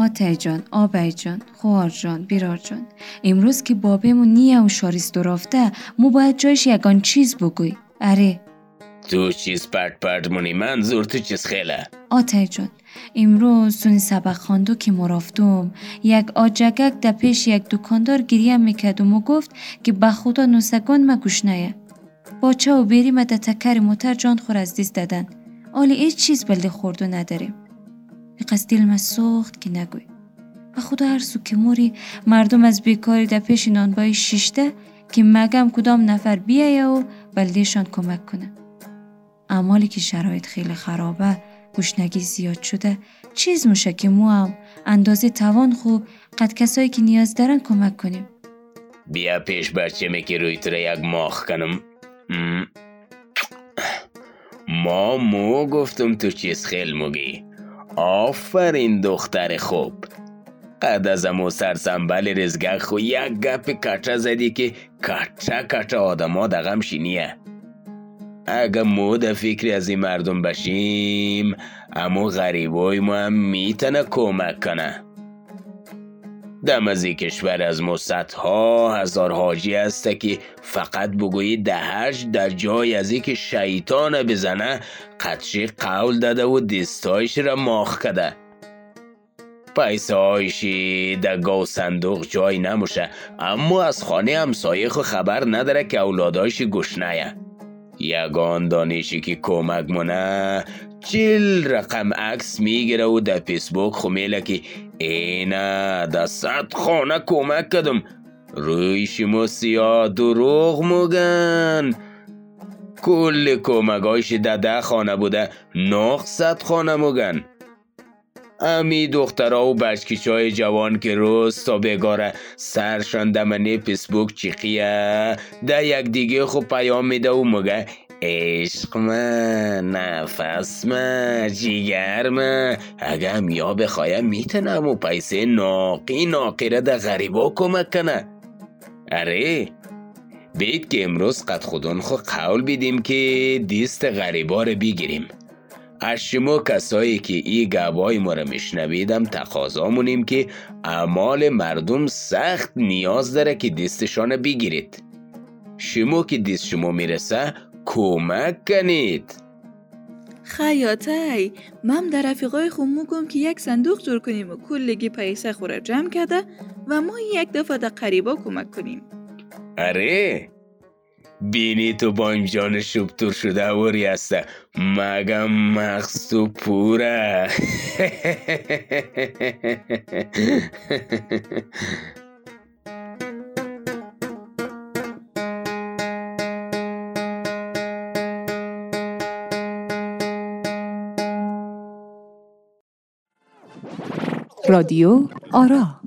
آتای جان، آبای جان، خوار جان، بیرار جان. امروز که بابیمون نیه و شاریست رفته مو باید جایش یگان چیز بگوی. اره. تو چیز پرت پرت مونی منظور تو چیز خیله. آتای جان امروز سونی سبق خواندو که مرفتم یک آجگک در پیش یک دکاندار گریم می‌کرد و مو گفت که به خدا نوسگان ما گوش نیه باچه و بریم در تکر موتر جان خور از دیست دادن آلی هیچ چیز بلده خوردو نداریم قصد دل ما سوخت که نگوی. و خدا هر سو که موری مردم از بیکاری در پیش نانبای شیشته که مگم کدام نفر بیایه و بلدهشان کمک کنه. اعمالی که شرایط خیلی خرابه گوشنگی زیاد شده چیز موشه که مو هم اندازه توان خوب قد کسایی که نیاز دارن کمک کنیم. بیا پیش برچه که روی تو یک ماخ کنم. ما مو گفتم تو چیز خیل موگی. آفرین دختر خوب. قد از امو سرسنبل رزگه خو یک گپ کچه زدی که کچه کچه آدما دغم شینیه. اگه مو در فکر از این مردم بشیم امو غریبای ما هم می‌تونه کمک کنه. از این کشور از ما ها هزار حاجی هسته که فقط بگویی دهش در جای از که شیطان بزنه قدشی قول داده و دستایش را ماخ کده پیسه هایشی در گاو صندوق جای نموشه اما از خانه همسایه خو خبر نداره که اولادایش گشنه. یگان دانشی که کمک مونه چل رقم عکس می‌گیره و در فیسبوک خو میله که اینه در صد خانه کمک کدم روی شما سیاه دروغ مگن کل کمکایش در ده خانه بوده ناخ صد خانه مگن امی دخترها و بچکیش های جوان که روز تا بگاره سرشان دمنه فیسبوک چیقیه ده یک دیگه خوب پیام میده و مگه عشق من نفس من جیگر من. اگه یا بخوایم می‌تونم و پیسه ناقی ناقیره ده غریبا کمک کنه. اره بید که امروز قد خودون خو قول بیدیم که دیست غریبا رو بگیریم. از شما کسایی که ای گوای ما رو میشنویدم تقاضا مونیم که اعمال مردم سخت نیاز داره که دیستشان بگیرید. شما که دیست شما می‌رسه کمک کنید. خیاطی مم در رفیقای خود گم که یک صندوق جور کنیم و کلگی پیسه خوره جمع کرده و ما یک دفعه در قریبا کمک کنیم. اره بینی تو با جان شبتور شده وری هسته. مگم مغز تو پوره. رادیو آرا.